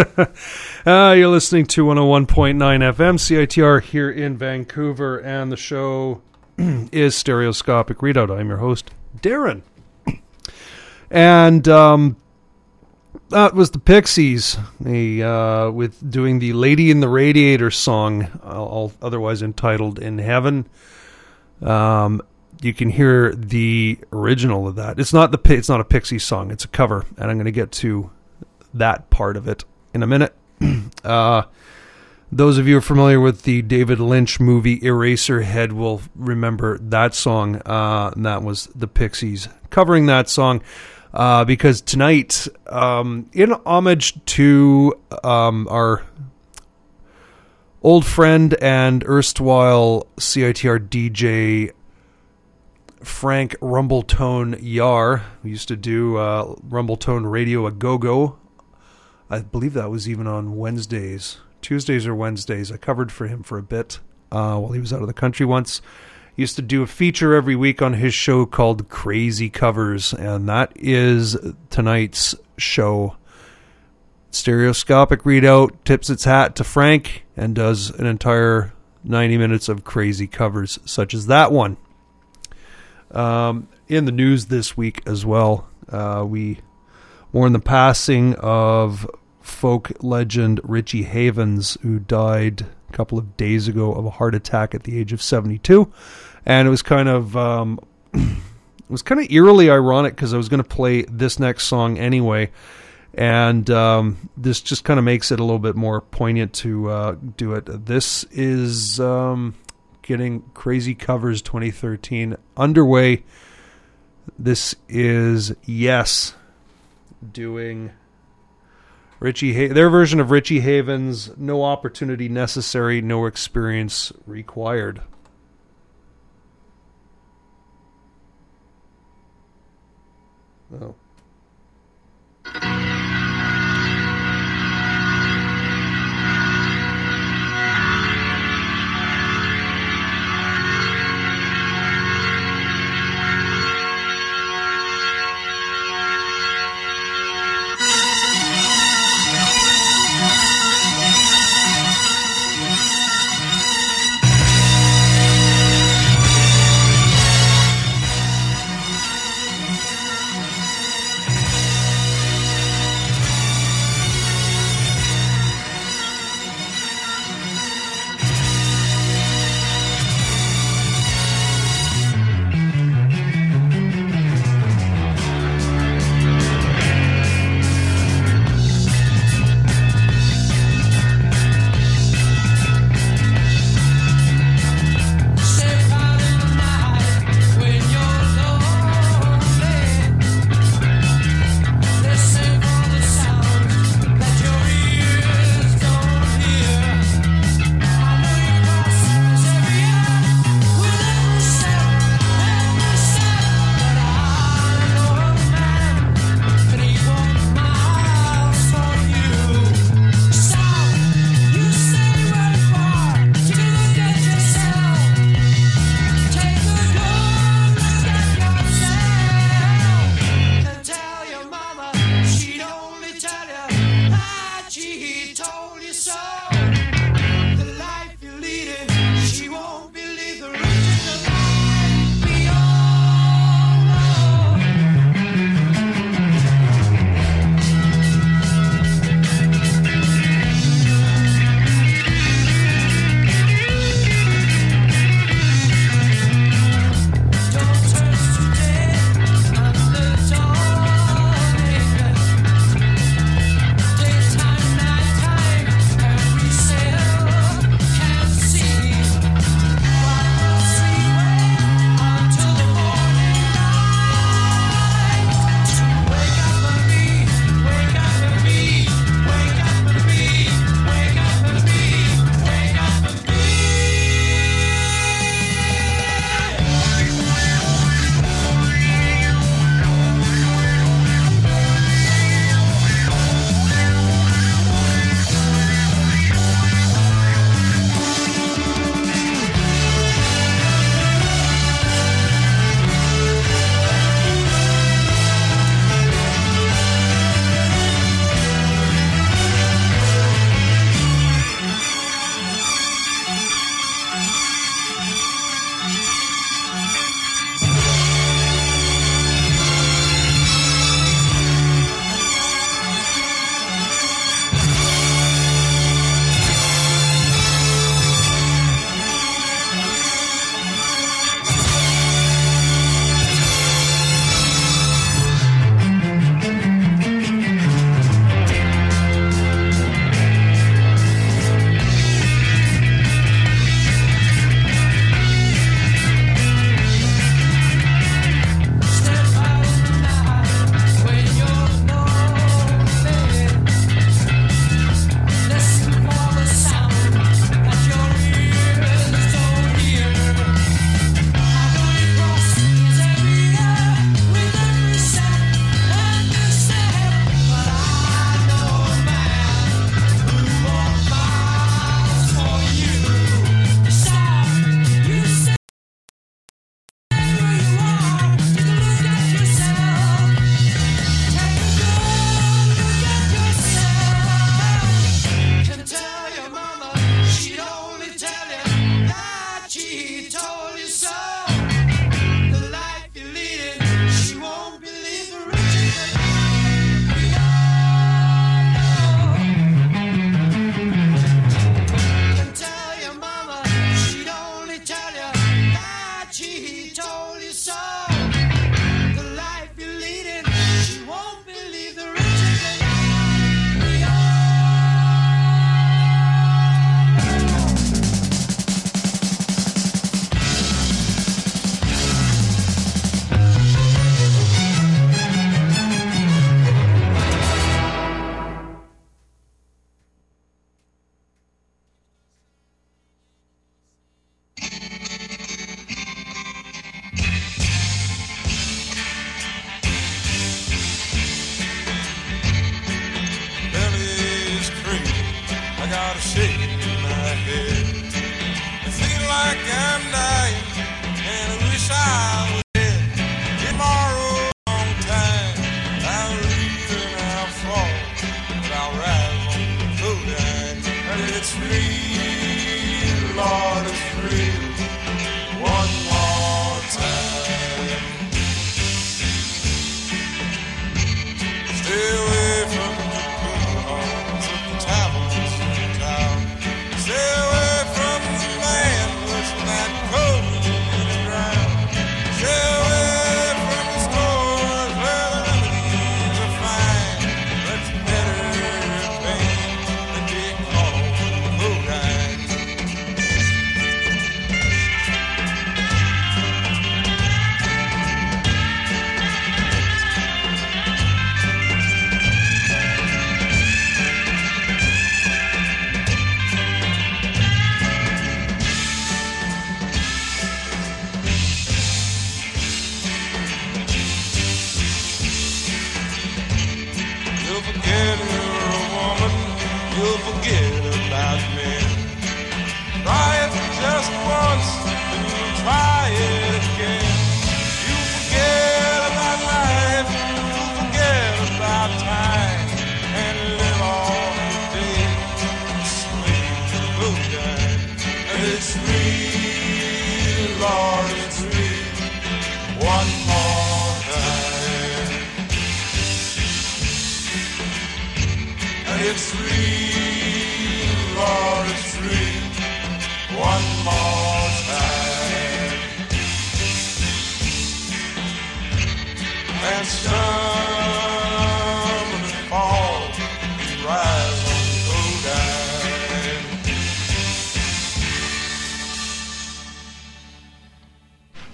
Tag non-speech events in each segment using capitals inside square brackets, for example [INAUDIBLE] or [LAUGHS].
uh, [LAUGHS] you're listening to 101.9 FM CITR here in Vancouver, and the show [CLEARS THROAT] is Stereoscopic Readout. I'm your host, Darren. [CLEARS THROAT] And um, that was the Pixies, the, uh, with doing the "Lady in the Radiator" song, uh, otherwise entitled "In Heaven." Um, you can hear the original of that. It's not the it's not a Pixies song; it's a cover, and I'm going to get to that part of it in a minute. [CLEARS THROAT] uh, those of you are familiar with the David Lynch movie Eraserhead will remember that song. Uh, and that was the Pixies covering that song uh, because tonight, um, in homage to um, our old friend and erstwhile CITR DJ Frank Rumbletone Yar, who used to do uh, Rumbletone Radio a Go Go. I believe that was even on Wednesdays, Tuesdays or Wednesdays. I covered for him for a bit uh, while he was out of the country once used to do a feature every week on his show called Crazy Covers, and that is tonight's show. Stereoscopic readout tips its hat to Frank and does an entire 90 minutes of crazy covers, such as that one. Um, in the news this week as well, uh, we mourn the passing of folk legend Richie Havens, who died a couple of days ago of a heart attack at the age of 72 and it was kind of um, [CLEARS THROAT] it was kind of eerily ironic because I was going to play this next song anyway, and um, this just kind of makes it a little bit more poignant to uh, do it. This is um, getting crazy covers 2013 underway. This is yes doing. Richie, ha- their version of Richie Havens, no opportunity necessary, no experience required. Oh. cheetah.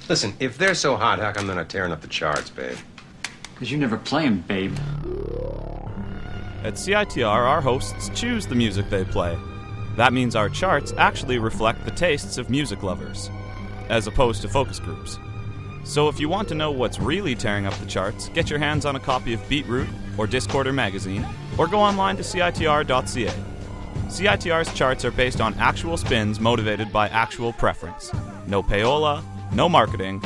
Listen, if they're so hot, how come they're not tearing up the charts, babe? Because you never play 'em, babe. At CITR, our hosts choose the music they play. That means our charts actually reflect the tastes of music lovers, as opposed to focus groups. So if you want to know what's really tearing up the charts, get your hands on a copy of BeatRoute or Discorder magazine, or go online to CITR.ca. CITR's charts are based on actual spins motivated by actual preference. No payola, no marketing,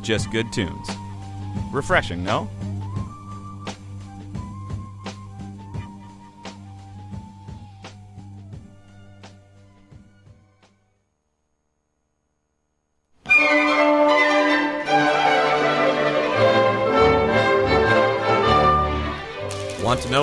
just good tunes. Refreshing, no?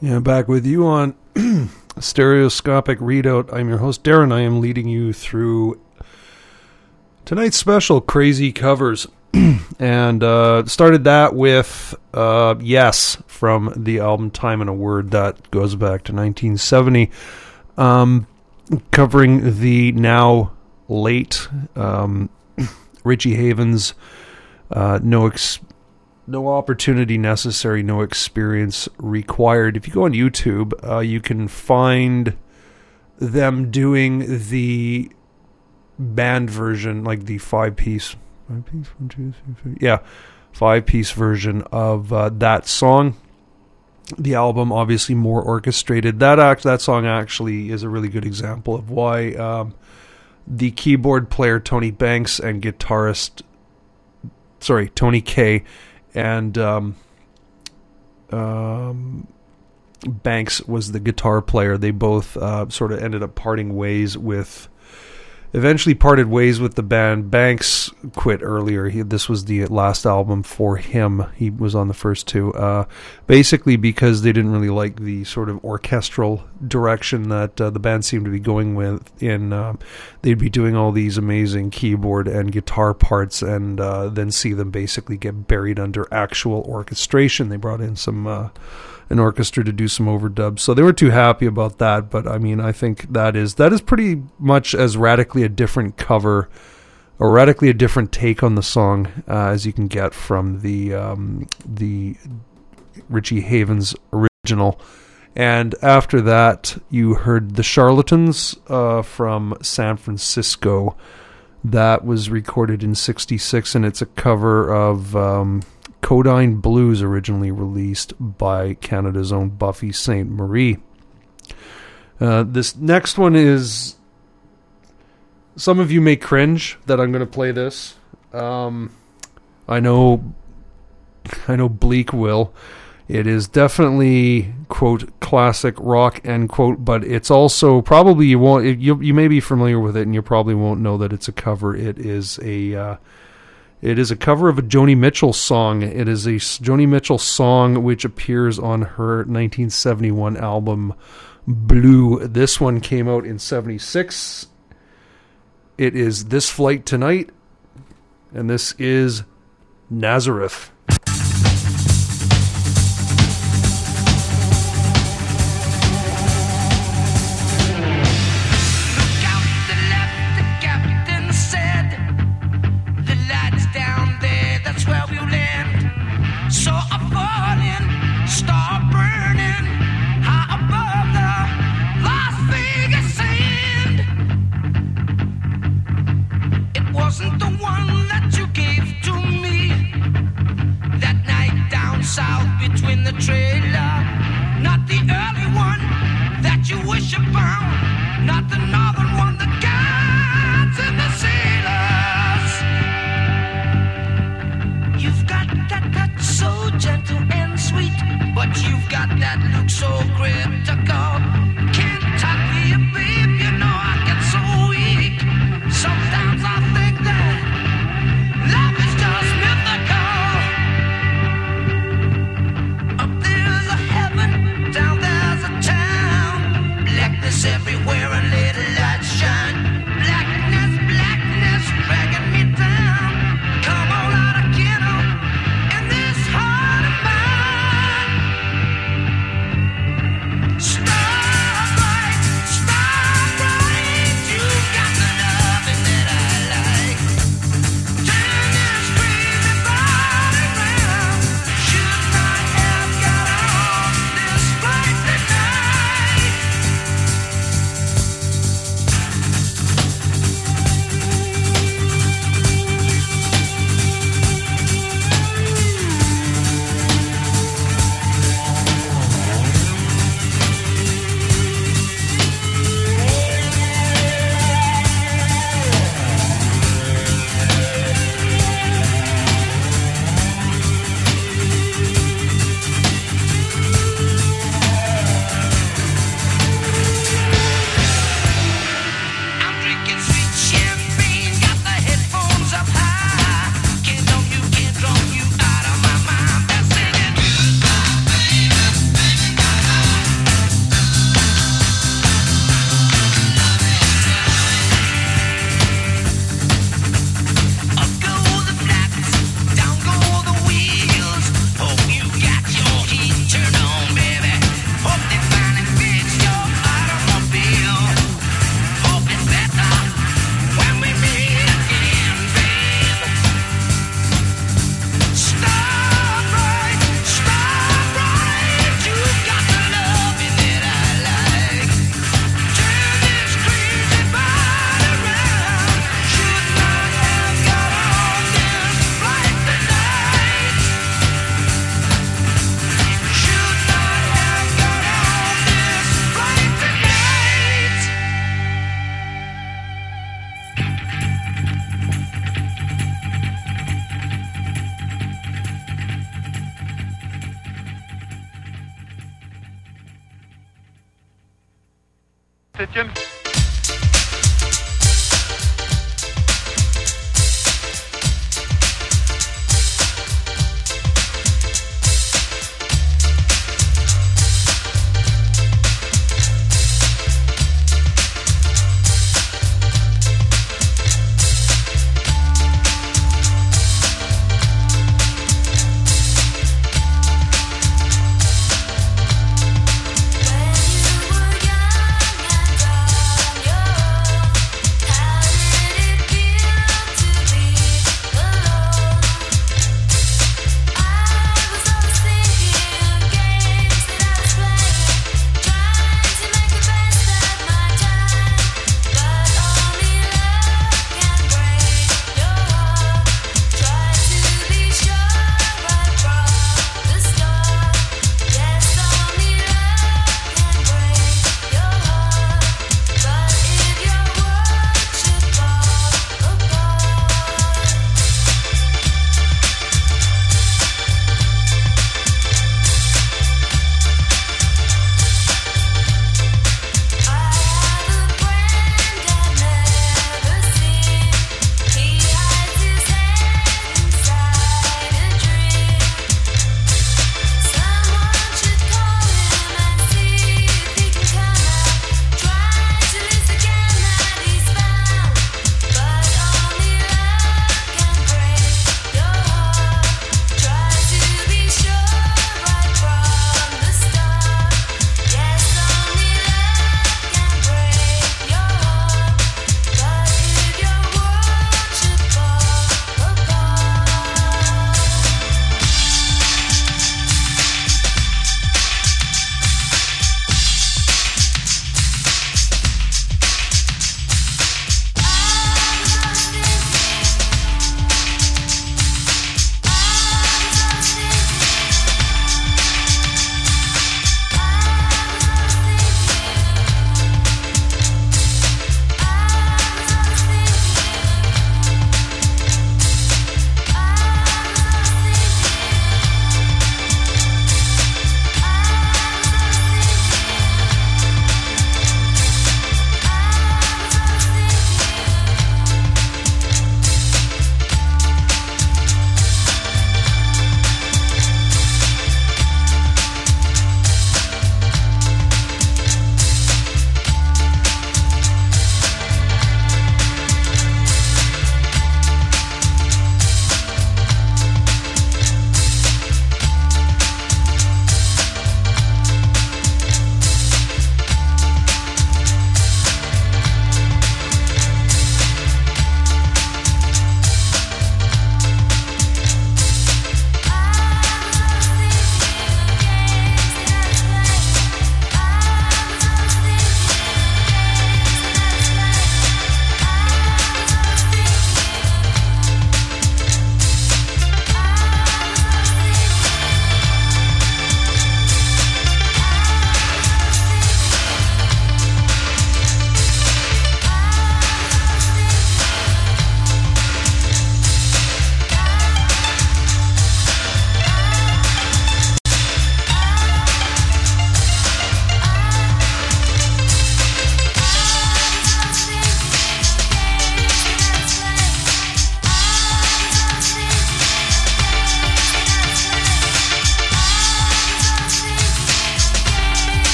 Yeah, back with you on [CLEARS THROAT] Stereoscopic Readout. I'm your host, Darren. I am leading you through tonight's special, Crazy Covers. [CLEARS THROAT] and uh, started that with uh, Yes from the album Time and a Word. That goes back to 1970. Um, covering the now late um, [CLEARS THROAT] Richie Havens uh, No Ex- no opportunity necessary, no experience required. If you go on YouTube, uh, you can find them doing the band version, like the five piece five piece one two three four. Yeah, five piece version of uh, that song. The album obviously more orchestrated. That act that song actually is a really good example of why um, the keyboard player Tony Banks and guitarist, sorry Tony Kaye, and um, um, Banks was the guitar player. They both uh, sort of ended up parting ways with. Eventually parted ways with the band. Banks quit earlier. He, this was the last album for him. He was on the first two, uh, basically because they didn't really like the sort of orchestral direction that uh, the band seemed to be going with. In um, they'd be doing all these amazing keyboard and guitar parts, and uh, then see them basically get buried under actual orchestration. They brought in some uh, an orchestra to do some overdubs. So they were too happy about that. But I mean, I think that is that is pretty much as radically a different cover, or radically a different take on the song uh, as you can get from the um, the Richie Havens original. And after that, you heard the Charlatans uh, from San Francisco. That was recorded in '66, and it's a cover of. Um, Codine Blues, originally released by Canada's own Buffy Sainte-Marie. Uh, this next one is. Some of you may cringe that I'm going to play this. Um, I know. [LAUGHS] I know Bleak will. It is definitely quote classic rock end quote, but it's also probably you won't you you may be familiar with it and you probably won't know that it's a cover. It is a uh, it is a cover of a Joni Mitchell song. It is a Joni Mitchell song which appears on her 1971 album Blue. This one came out in 76. It is This Flight Tonight, and this is Nazareth. The trailer. Not the early one that you wish upon, not the northern one that guides in the sailors. You've got that touch so gentle and sweet, but you've got that look so critical.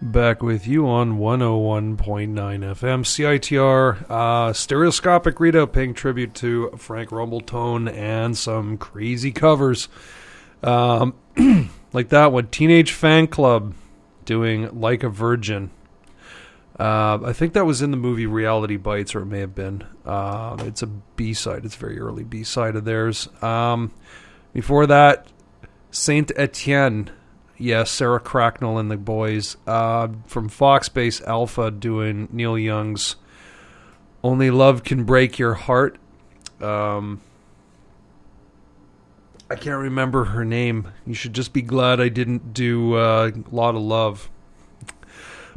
Back with you on 101.9 FM CITR. Uh, stereoscopic readout paying tribute to Frank Rumbletone and some crazy covers. Um, [CLEARS THROAT] like that one. Teenage Fanclub doing Like a Virgin. Uh, I think that was in the movie Reality Bites, or it may have been. Uh, it's a B side. It's very early B side of theirs. Um, before that, Saint Etienne yes, Sarah Cracknell and the boys uh, from Foxbase Alpha doing Neil Young's "Only Love Can Break Your Heart." Um, I can't remember her name. You should just be glad I didn't do uh, "A Lot of Love."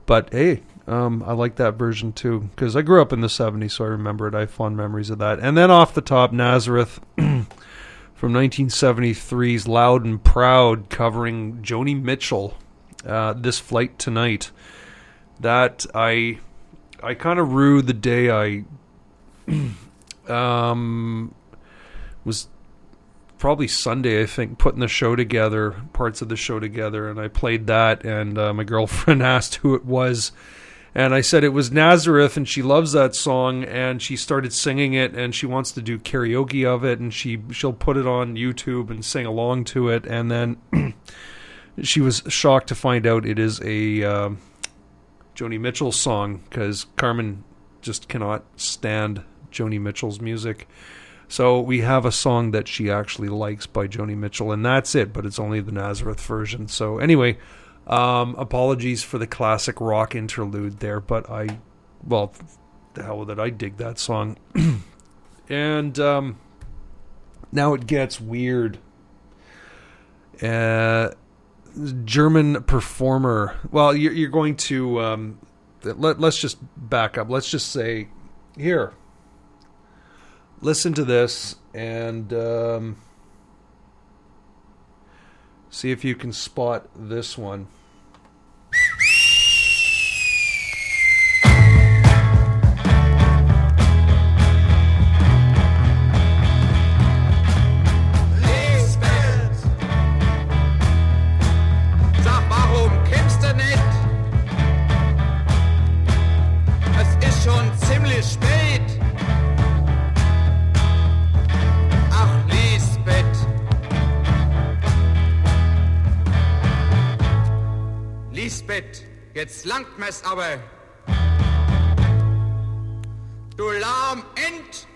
But hey, um, I like that version too because I grew up in the '70s, so I remember it. I have fond memories of that. And then off the top, Nazareth. [CLEARS THROAT] from 1973's Loud and Proud covering Joni Mitchell, uh, This Flight Tonight. That I I kind of rue the day I [CLEARS THROAT] um, was probably Sunday, I think, putting the show together, parts of the show together, and I played that, and uh, my girlfriend [LAUGHS] asked who it was and I said it was Nazareth, and she loves that song, and she started singing it, and she wants to do karaoke of it, and she she'll put it on YouTube and sing along to it, and then [CLEARS THROAT] she was shocked to find out it is a uh, Joni Mitchell song because Carmen just cannot stand Joni Mitchell's music. So we have a song that she actually likes by Joni Mitchell, and that's it. But it's only the Nazareth version. So anyway, um, apologies for the classic rock interlude there, but I, well, the hell with it. I dig that song. [CLEARS THROAT] and um, now it gets weird. Uh, German performer. Well, you're, you're going to. Um, let, let's just back up. Let's just say, here, listen to this and. Um, See if you can spot this one. Lisbeth jetzt langt mir's aber. Du lahm End!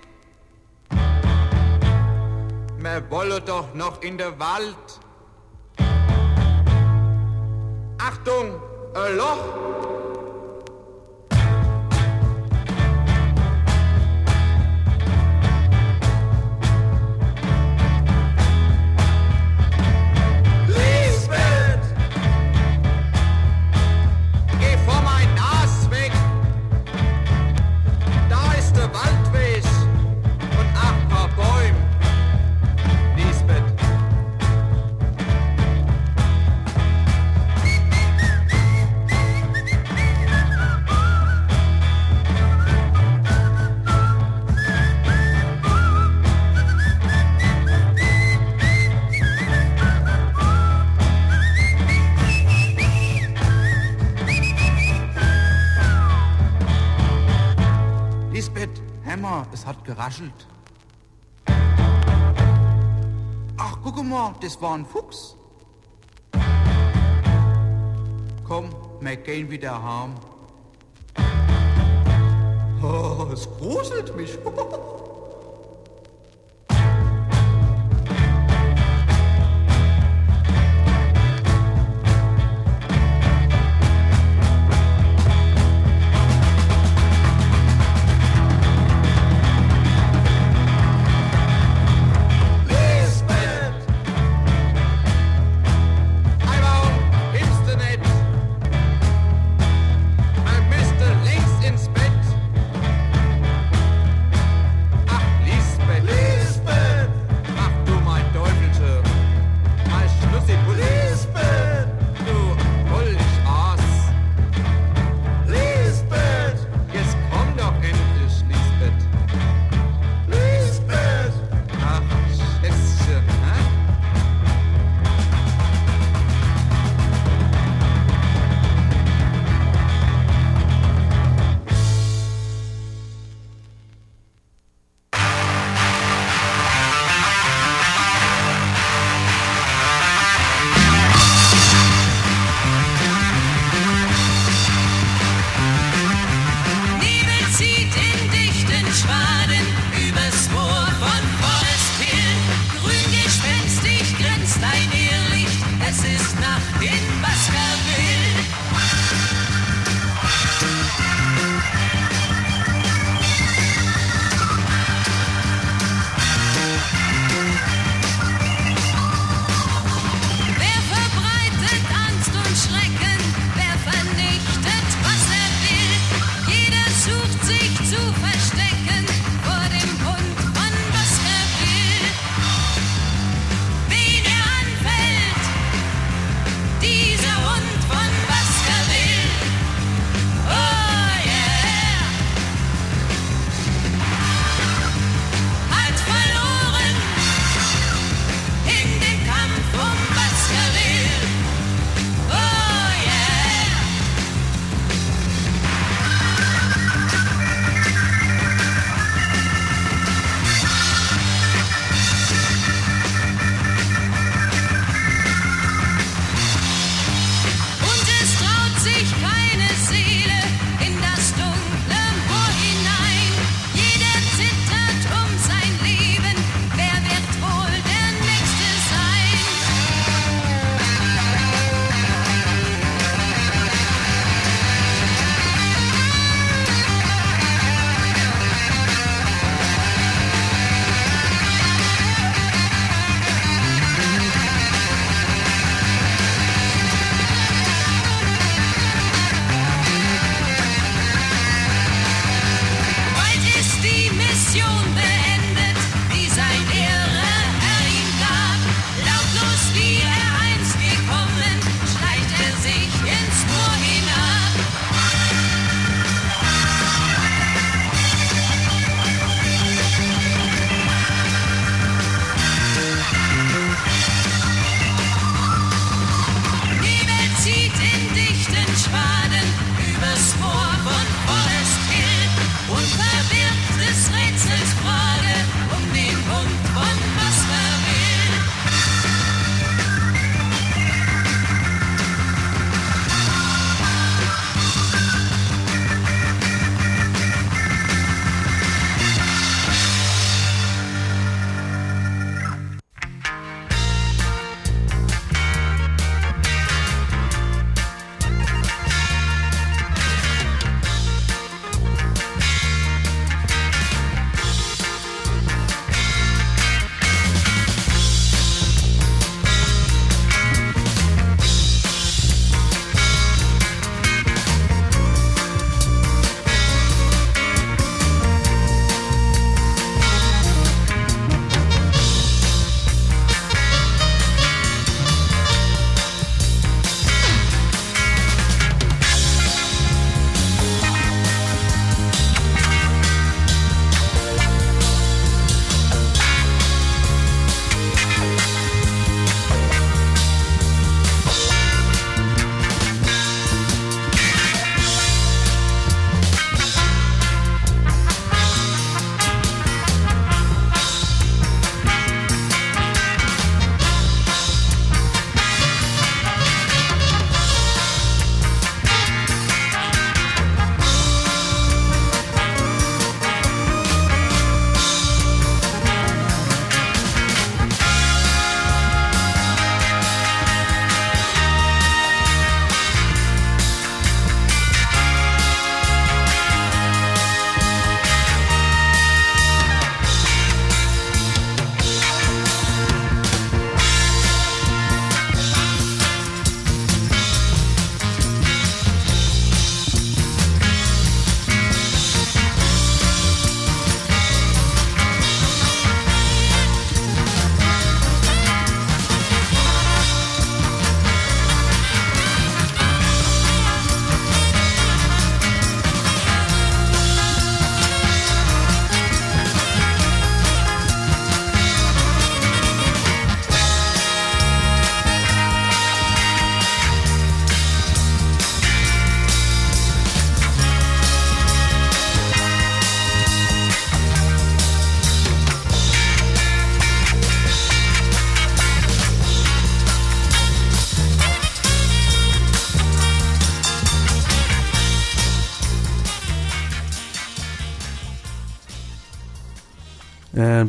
Wir wollen doch noch in der Wald. Achtung, ein Loch! Geraschelt. Ach, guck mal, das war ein Fuchs. Komm, wir gehen wieder heim. Oh, es gruselt mich. [LAUGHS]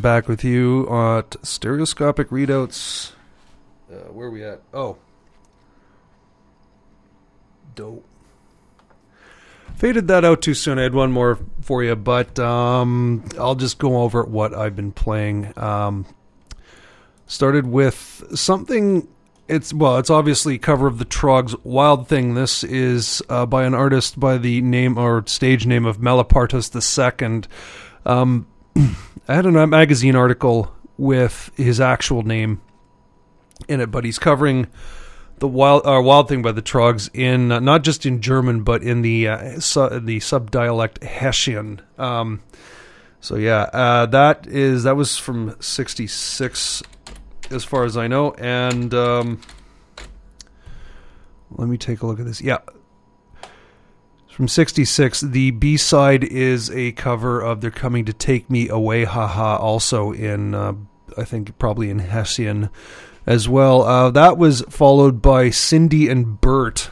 back with you at Stereoscopic Redoubts. Uh, where are we at? Oh. Dope. Faded that out too soon. I had one more for you, but um, I'll just go over what I've been playing. Um, started with something. It's well, it's obviously cover of the Troggs Wild Thing. This is uh, by an artist by the name or stage name of Melipartus II. Um, I had a magazine article with his actual name in it, but he's covering the wild uh, wild thing by the Troggs in uh, not just in German but in the uh, su- the subdialect Hessian. Um, so yeah, uh, that is that was from '66, as far as I know, and um, let me take a look at this. Yeah. From 66, the B side is a cover of They're Coming to Take Me Away, haha, also in, uh, I think, probably in Hessian as well. Uh, that was followed by Cindy and Bert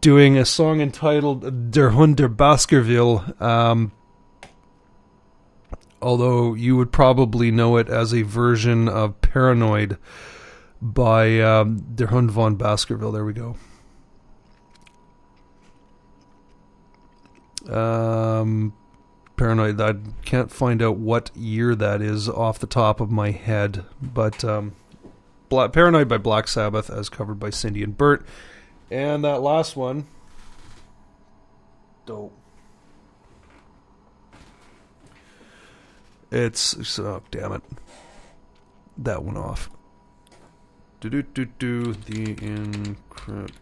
doing a song entitled Der Hund der Baskerville. Um, although you would probably know it as a version of Paranoid by um, Der Hund von Baskerville. There we go. Um, paranoid. I can't find out what year that is off the top of my head, but um, Black, Paranoid by Black Sabbath, as covered by Cindy and Bert, and that last one, dope. It's oh damn it, that one off. Do do do do the encrypt.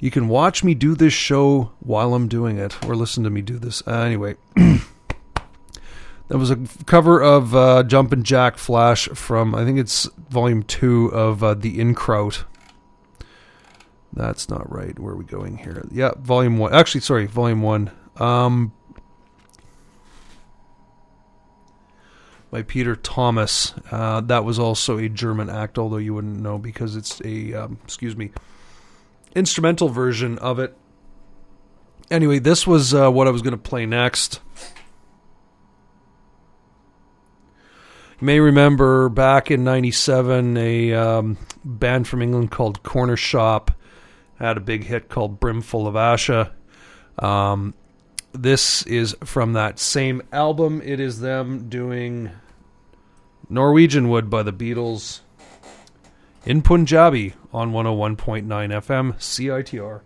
You can watch me do this show while I'm doing it, or listen to me do this. Uh, anyway, [CLEARS THROAT] that was a cover of uh, Jumpin' Jack Flash from I think it's volume two of uh, the Inkraut. That's not right. Where are we going here? Yeah, volume one. Actually, sorry, volume one. Um, by Peter Thomas. Uh, that was also a German act, although you wouldn't know because it's a um, excuse me instrumental version of it. Anyway, this was uh, what I was going to play next. You may remember back in '97, a um, band from England called Cornershop had a big hit called "Brimful of Asha." Um, this is from that same album. It is them doing Norwegian Wood by the Beatles in Punjabi on 101.9 FM CITR.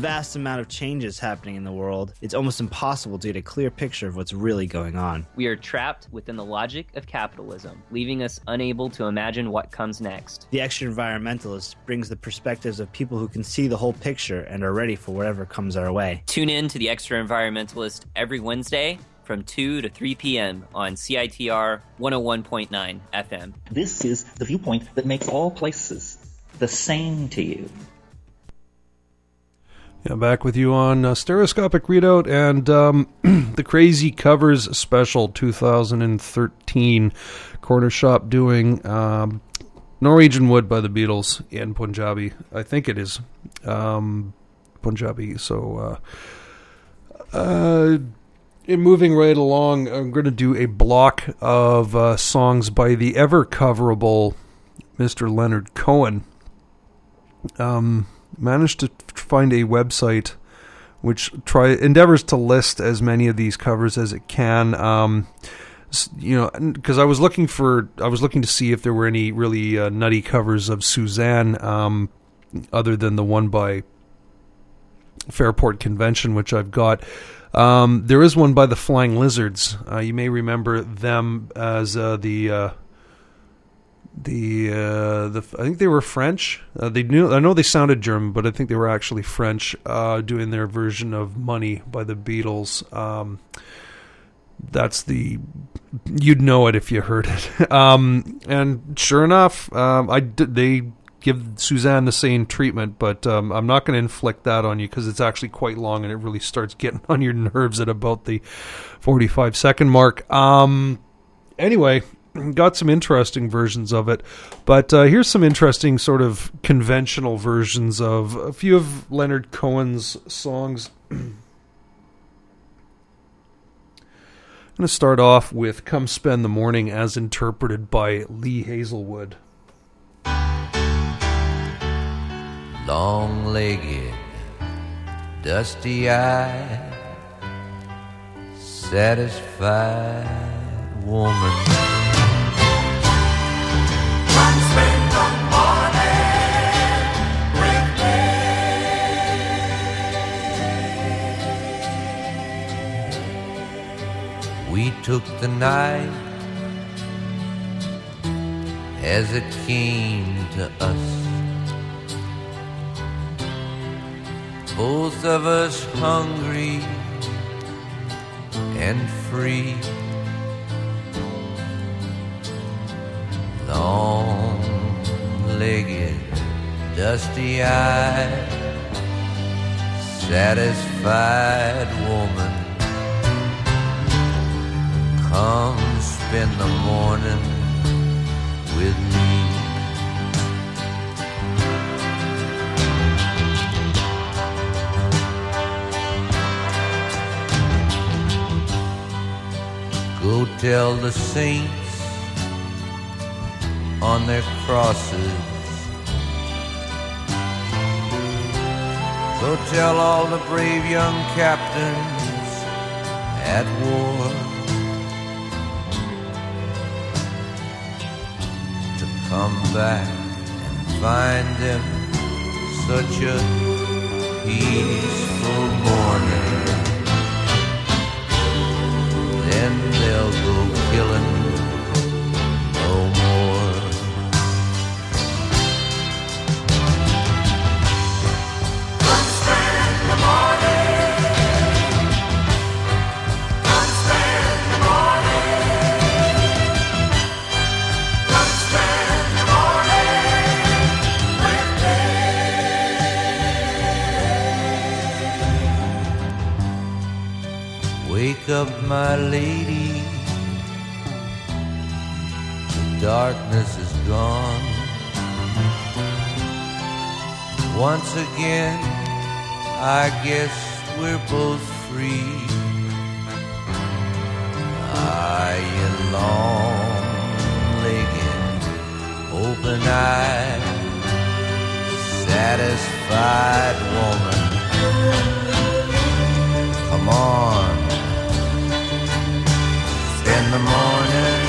Vast amount of changes happening in the world, it's almost impossible to get a clear picture of what's really going on. We are trapped within the logic of capitalism, leaving us unable to imagine what comes next. The extra environmentalist brings the perspectives of people who can see the whole picture and are ready for whatever comes our way. Tune in to the Extra Environmentalist every Wednesday from 2 to 3 p.m. on CITR 101.9 FM. This is the viewpoint that makes all places the same to you. Yeah, back with you on uh, Stereoscopic Redoubt and um, [CLEARS THROAT] the Crazy Covers Special 2013 Cornershop doing um, Norwegian Wood by the Beatles in Punjabi. I think it is um, Punjabi. So, uh, uh, moving right along, I'm going to do a block of uh, songs by the ever coverable Mr. Leonard Cohen. Um, managed to find a website which try endeavors to list as many of these covers as it can. Um, you know, because I was looking for, I was looking to see if there were any really uh, nutty covers of Suzanne, um, other than the one by Fairport Convention, which I've got. Um, there is one by the Flying Lizards. Uh, you may remember them as uh, the uh, the uh, the I think they were French. Uh, they knew I know they sounded German, but I think they were actually French, uh, doing their version of "Money" by the Beatles. Um, that's the you'd know it if you heard it. [LAUGHS] Um, and sure enough, um, I did, they give Suzanne the same treatment, but um, I'm not going to inflict that on you because it's actually quite long and it really starts getting [LAUGHS] on your nerves at about the 45 second mark. Um, anyway, got some interesting versions of it, but uh, here's some interesting sort of conventional versions of a few of Leonard Cohen's songs. [CLEARS THROAT] I'm going to start off with Come Spend the Morning as interpreted by Lee Hazlewood. long legged, dusty eyed, satisfied woman. We took the night as it came to us. both of us hungry and free. Long legged, dusty eyed, satisfied woman. Come spend the morning with me. Go tell the saints on their crosses. Go tell all the brave young captains at war come back and find them such a peaceful morning. Then they'll go killing up, my lady. The darkness is gone. Once again, I guess we're both free. I, you long-legged, open-eyed, satisfied woman. Come on, spend the morning,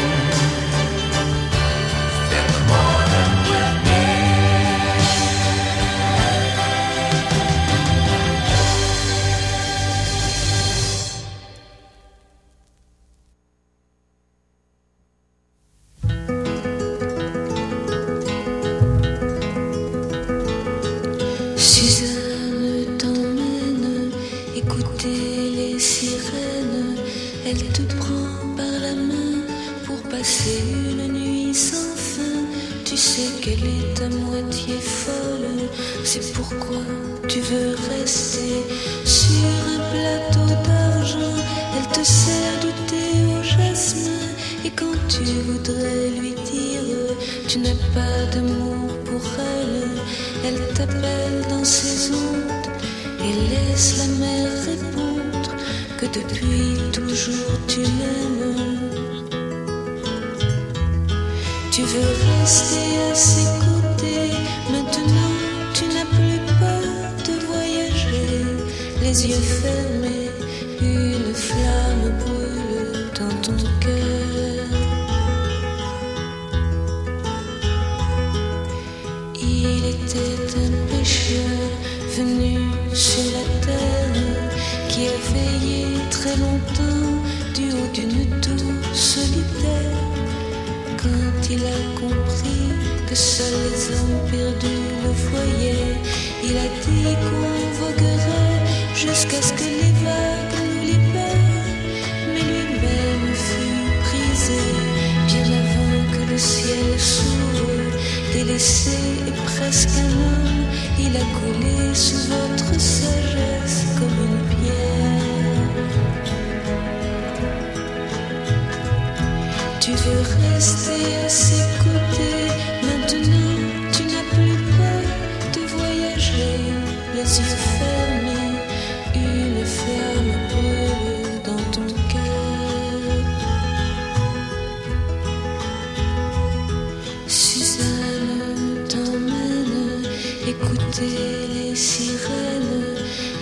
les yeux fermés, une flamme brûle dans ton cœur. Il était un pécheur venu sur la terre qui a veillé très longtemps du haut d'une tour solitaire. Quand il a compris que seuls les hommes perdus le voyaient, il a dit qu'on voguerait jusqu'à ce que les vagues nous libèrent. Mais lui-même fut brisé bien avant que le ciel s'ouvre. Délaissé et presque un homme, il a coulé sous votre sagesse comme une pierre. Tu veux rester à ses côtés, les sirènes.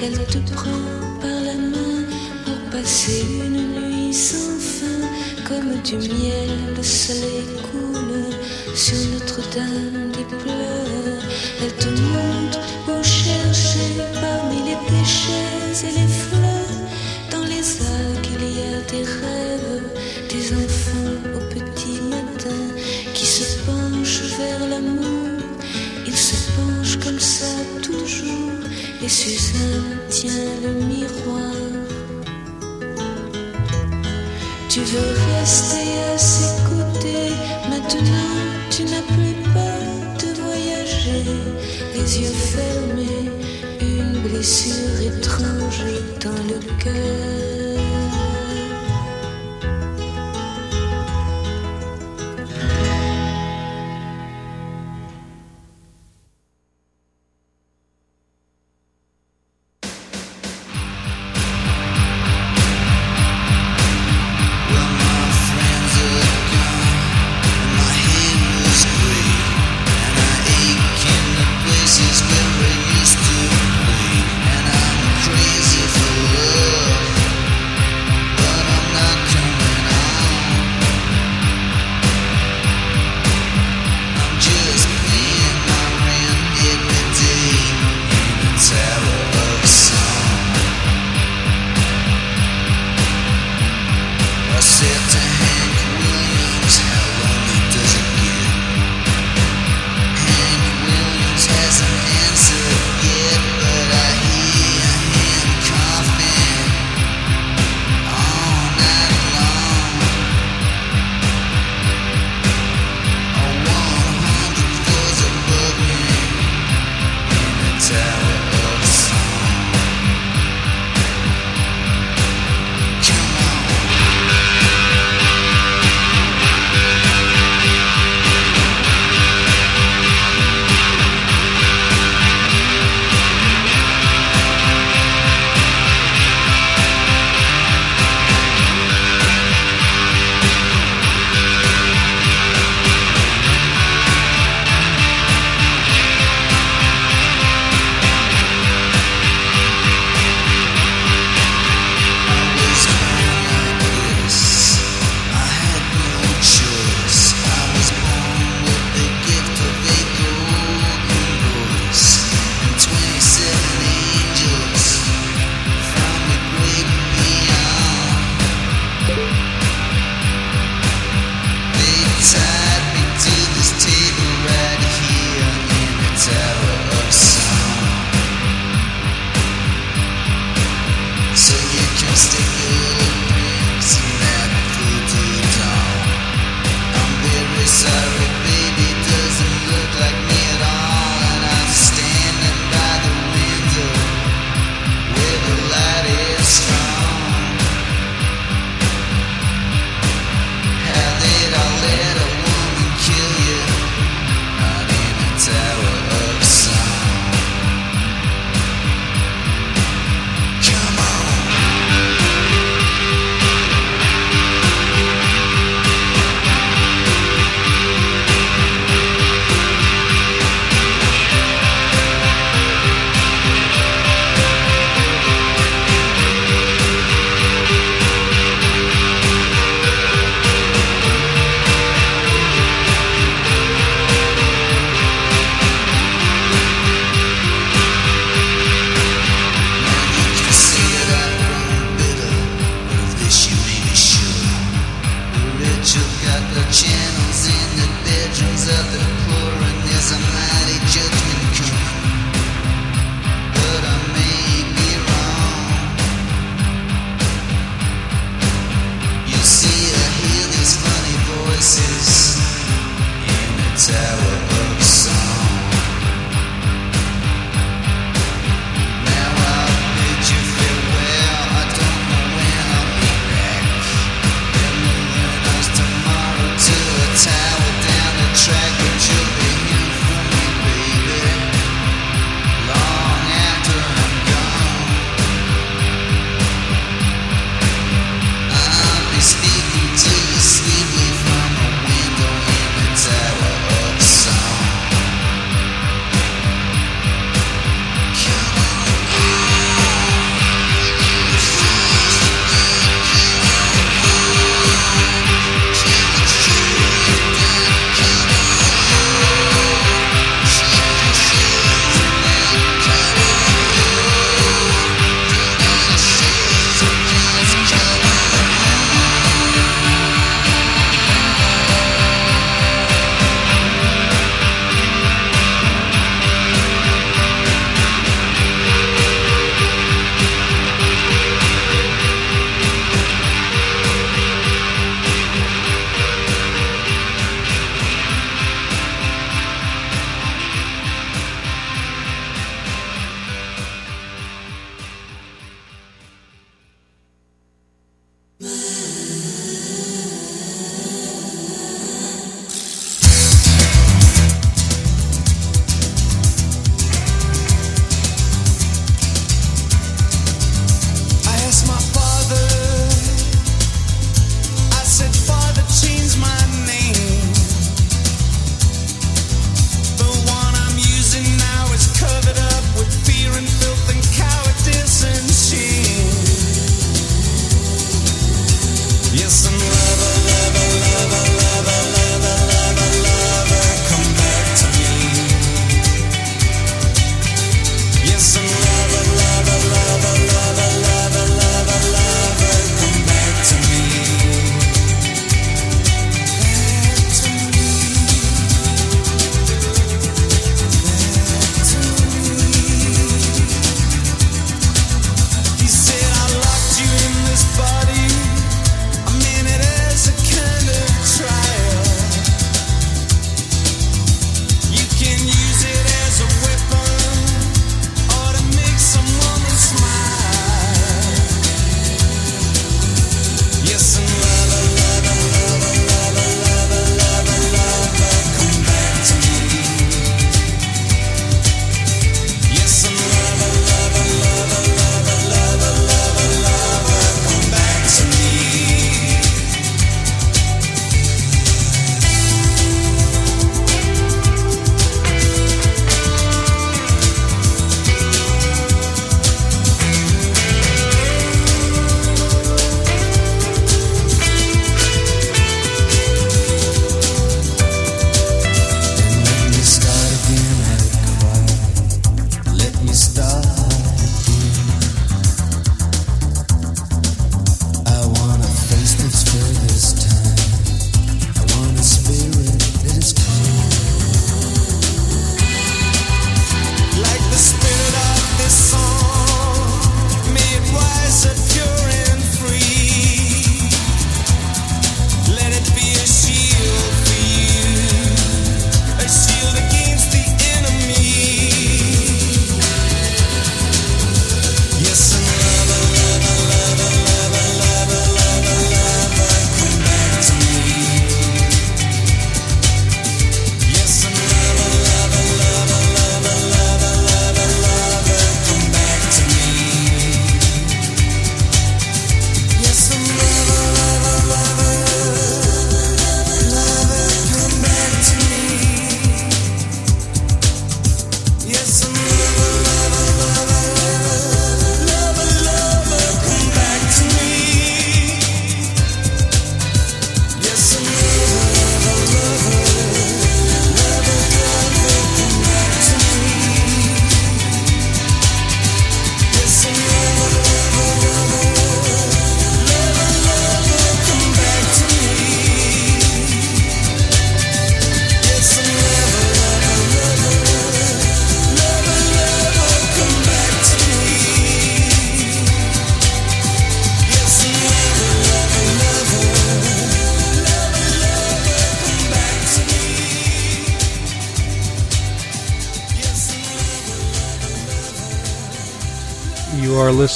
Elle te prend par la main pour passer une nuit sans fin. Comme du miel, le soleil coule sur Notre-Dame des pleurs. Dans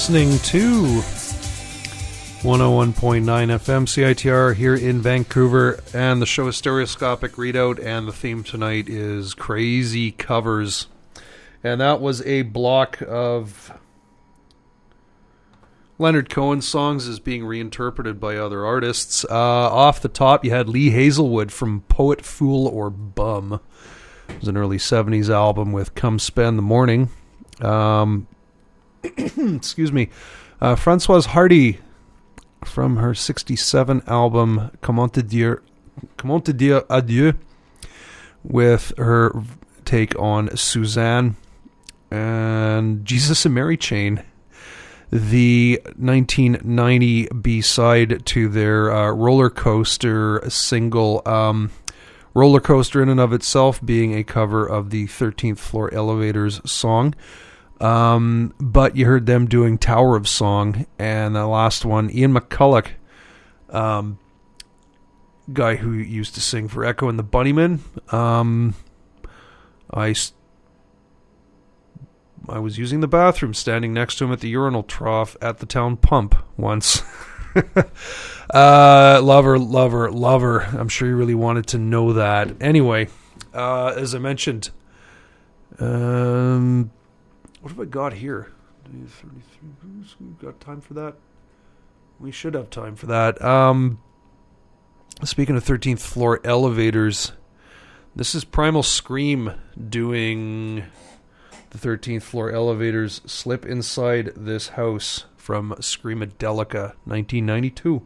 listening to 101.9 FM CITR here in Vancouver, and the show is Stereoscopic Redoubt, and the theme tonight is Crazy Covers. And that was a block of Leonard Cohen songs is being reinterpreted by other artists. Uh, off the top, you had Lee Hazlewood from Poet, Fool, or Bum. It was an early 70s album with Come Spend the Morning. Um, [CLEARS THROAT] excuse me. Uh, Francoise Hardy from her 67 album Comment te dire, Comment te dire adieu with her take on Suzanne and Jesus and Mary Chain the 1990 B side to their uh, roller coaster single. Um, roller coaster, in and of itself, being a cover of the 13th Floor Elevators song. Um, but you heard them doing Tower of Song, and the last one, Ian McCulloch, um, guy who used to sing for Echo and the Bunnymen. Um, I I was using the bathroom, standing next to him at the urinal trough at the town pump once. [LAUGHS] uh, lover, lover, lover. I'm sure you really wanted to know that. Anyway, uh, as I mentioned, um, what have I got here? We've got time for that? We should have time for that. Um, speaking of 13th floor elevators, this is Primal Scream doing the 13th floor elevators slip inside this house from Screamadelica 1992.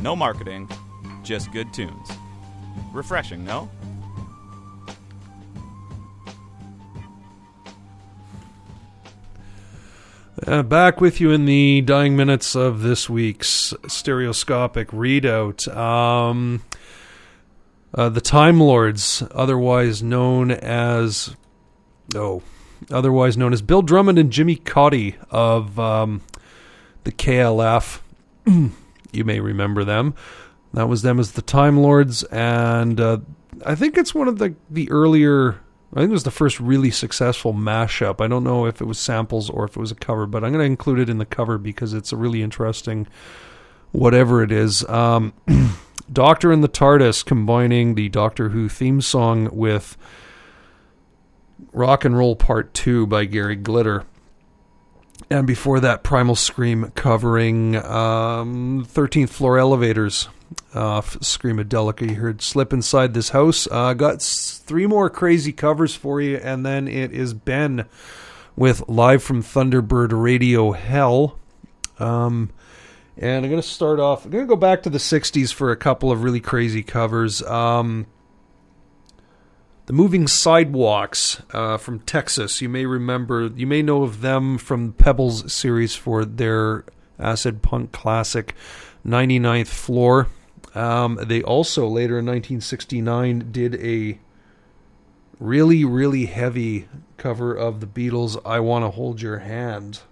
no marketing, just good tunes. Refreshing, no? Uh, back with you in the dying minutes of this week's stereoscopic redoubt. Um, uh, the Time Lords, otherwise known as oh, otherwise known as Bill Drummond and Jimmy Cauty of um, the KLF. [CLEARS THROAT] you may remember them. That was them as the Time Lords, and uh, I think it's one of the the earlier. I think it was the first really successful mashup. I don't know if it was samples or if it was a cover, but I'm going to include it in the cover because it's a really interesting, whatever it is. Um, [CLEARS THROAT] Doctor and the TARDIS combining the Doctor Who theme song with Rock and Roll Part 2 by Gary Glitter. And before that, Primal Scream covering um, 13th Floor Elevators. Uh, Screamadelica. You heard Slip Inside This House. Uh, got three more crazy covers for you, and then it is Ben with Live from Thunderbird Radio Hell. Um, and I'm going to start off, I'm going to go back to the 60s for a couple of really crazy covers. Um, the Moving Sidewalks uh, from Texas. You may remember, you may know of them from Pebbles series for their acid punk classic 99th Floor. Um, they also, later in 1969, did a really, really heavy cover of the Beatles' I Want to Hold Your Hand.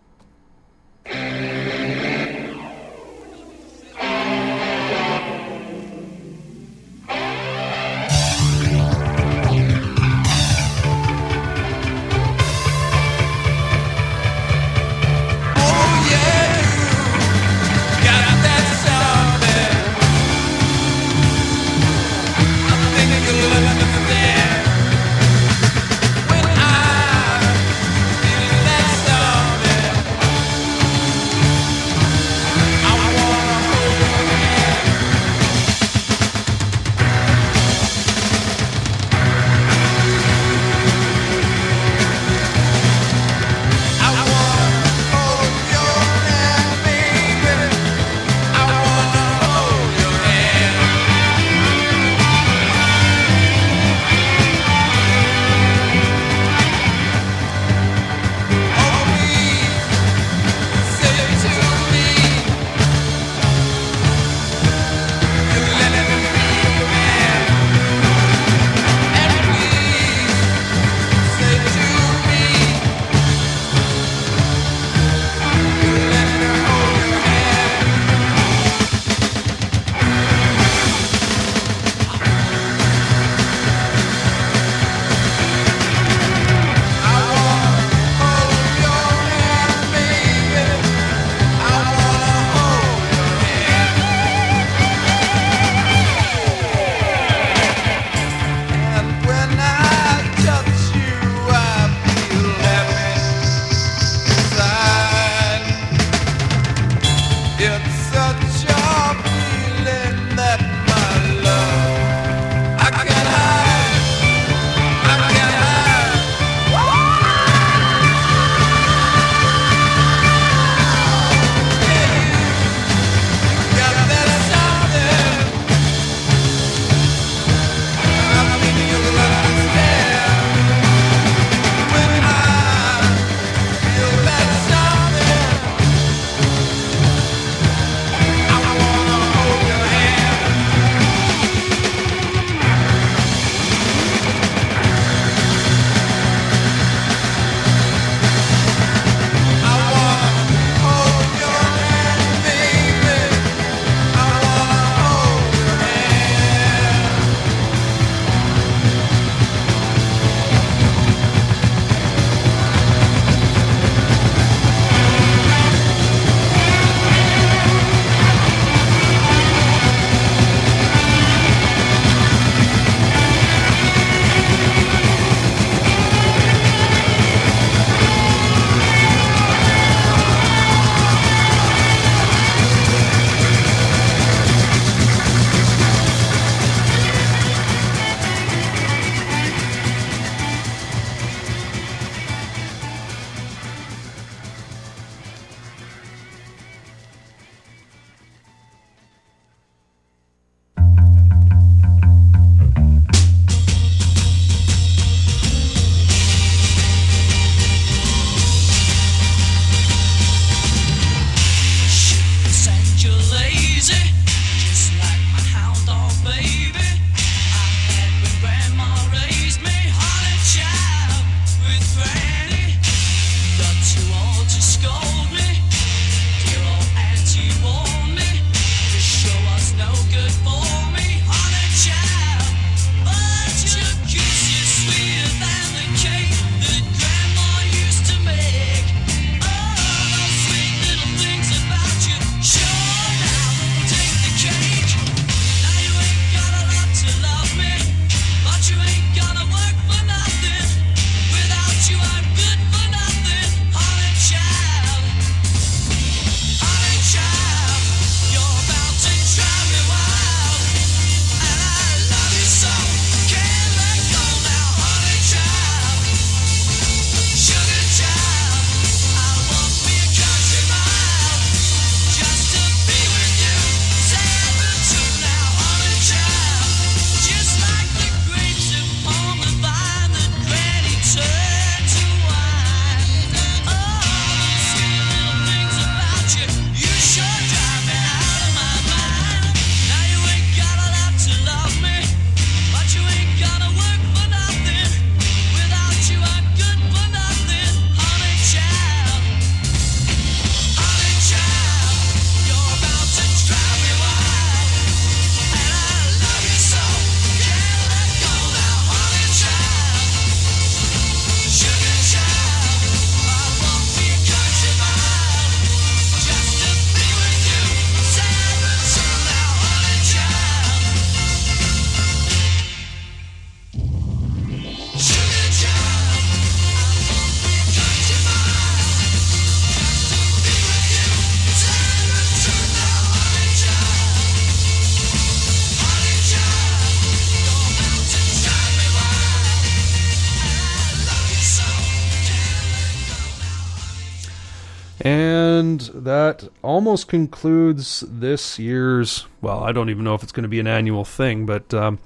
That almost concludes this year's. Well, I don't even know if it's going to be an annual thing, but um,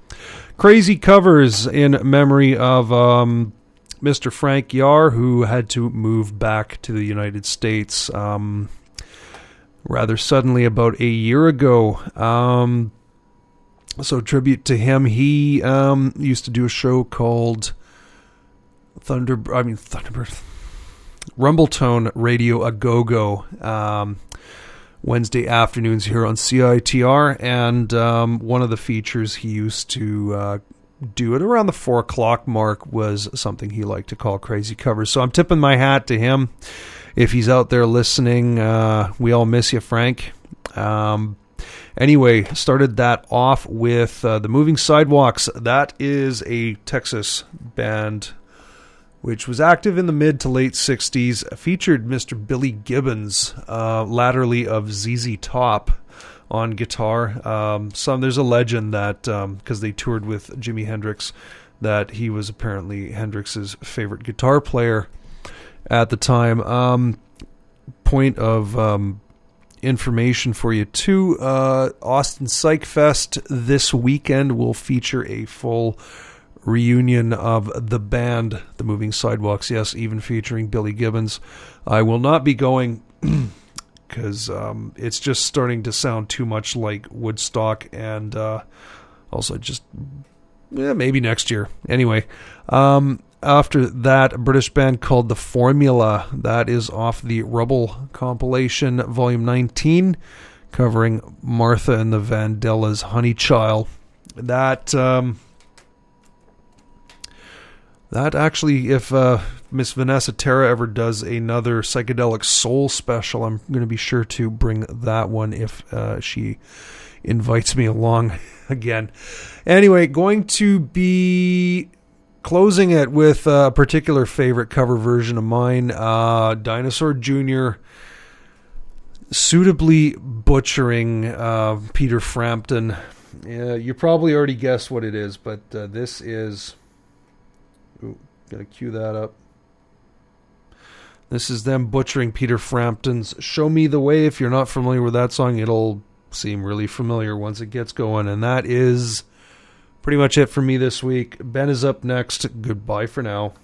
crazy covers in memory of um, Mr. Frank Yar, who had to move back to the United States um, rather suddenly about a year ago. Um, so, tribute to him. He um, used to do a show called Thunder. I mean, Thunderbird. Rumbletone Radio a Go Go. Um, Wednesday afternoons here on CITR, and um, one of the features he used to uh, do at around the four o'clock mark was something he liked to call crazy covers. So I'm tipping my hat to him. If he's out there listening, uh, we all miss you, Frank. Um, anyway, started that off with uh, the Moving Sidewalks. That is a Texas band which was active in the mid to late 60s, featured Mr. Billy Gibbons, uh, latterly of ZZ Top, on guitar. Um, some there's a legend that because um, they toured with Jimi Hendrix, that he was apparently Hendrix's favorite guitar player at the time. Um, point of um, information for you too: uh, Austin Psych Fest this weekend will feature a full reunion of the band, the Moving Sidewalks. Yes, even featuring Billy Gibbons. I will not be going [CLEARS THROAT] because um, it's just starting to sound too much like Woodstock, and uh, also just yeah, maybe next year. Anyway, um, after that, a British band called The Formula. That is off the Rubble compilation, Volume 19, covering Martha and the Vandellas' Honey Child. That. Um, that actually, if uh, Miss Vanessa Terra ever does another psychedelic soul special, I'm going to be sure to bring that one if uh, she invites me along [LAUGHS] again. Anyway, going to be closing it with a particular favorite cover version of mine, uh, Dinosaur Jr. Suitably butchering uh, Peter Frampton. you probably already guessed what it is, but uh, this is gotta cue that up. This is them butchering Peter Frampton's Show Me the Way. If you're not familiar with that song, it'll seem really familiar once it gets going. And that is pretty much it for me this week. Ben is up next. Goodbye for now.